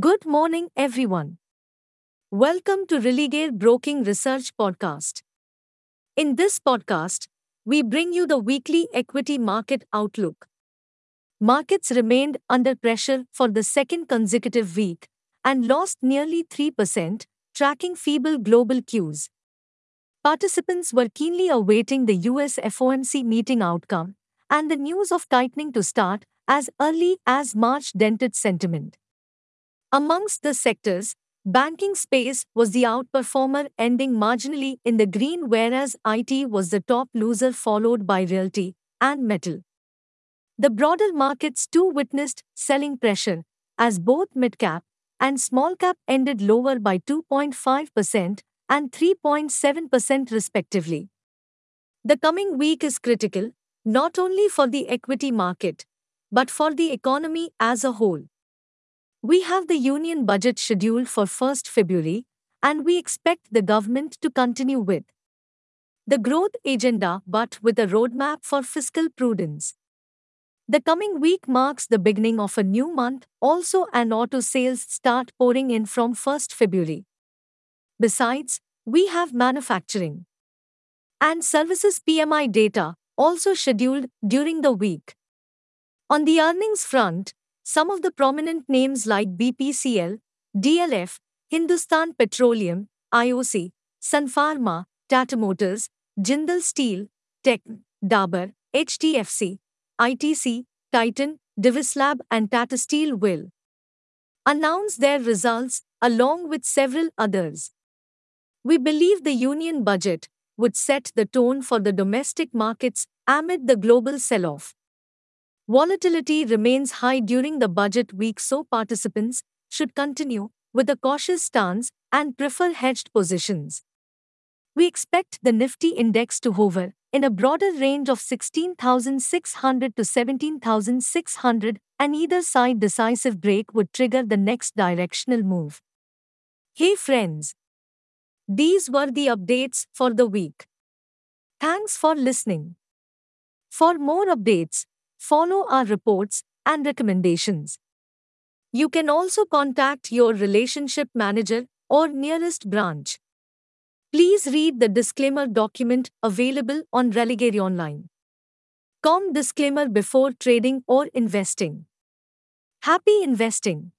Good morning, everyone. Welcome to Religare Broking Research Podcast. In this podcast, we bring you the weekly equity market outlook. Markets remained under pressure for the second consecutive week and lost nearly 3%, tracking feeble global cues. Participants were keenly awaiting the US FOMC meeting outcome and the news of tightening to start as early as March dented sentiment. Amongst the sectors, banking space was the outperformer ending marginally in the green whereas IT was the top loser followed by realty and metal. The broader markets too witnessed selling pressure as both mid-cap and small-cap ended lower by 2.5% and 3.7% respectively. The coming week is critical not only for the equity market but for the economy as a whole. We have the union budget scheduled for 1st February, and we expect the government to continue with the growth agenda but with a roadmap for fiscal prudence. The coming week marks the beginning of a new month, also, and auto sales start pouring in from 1st February. Besides, we have manufacturing and services PMI data also scheduled during the week. On the earnings front, some of the prominent names like BPCL, DLF, Hindustan Petroleum, IOC, Sun Pharma, Tata Motors, Jindal Steel, Tech, Dabur, HDFC, ITC, Titan, Divi's Lab, and Tata Steel will announce their results along with several others. We believe the union budget would set the tone for the domestic markets amid the global sell off. Volatility remains high during the budget week, so participants should continue with a cautious stance and prefer hedged positions. We expect the Nifty index to hover in a broader range of 16,600 to 17,600, and either side decisive break would trigger the next directional move. Hey friends! These were the updates for the week. Thanks for listening. For more updates, follow our reports and recommendations. You can also contact your relationship manager or nearest branch. Please read the disclaimer document available on Religare Online. Com disclaimer before trading or investing. Happy investing!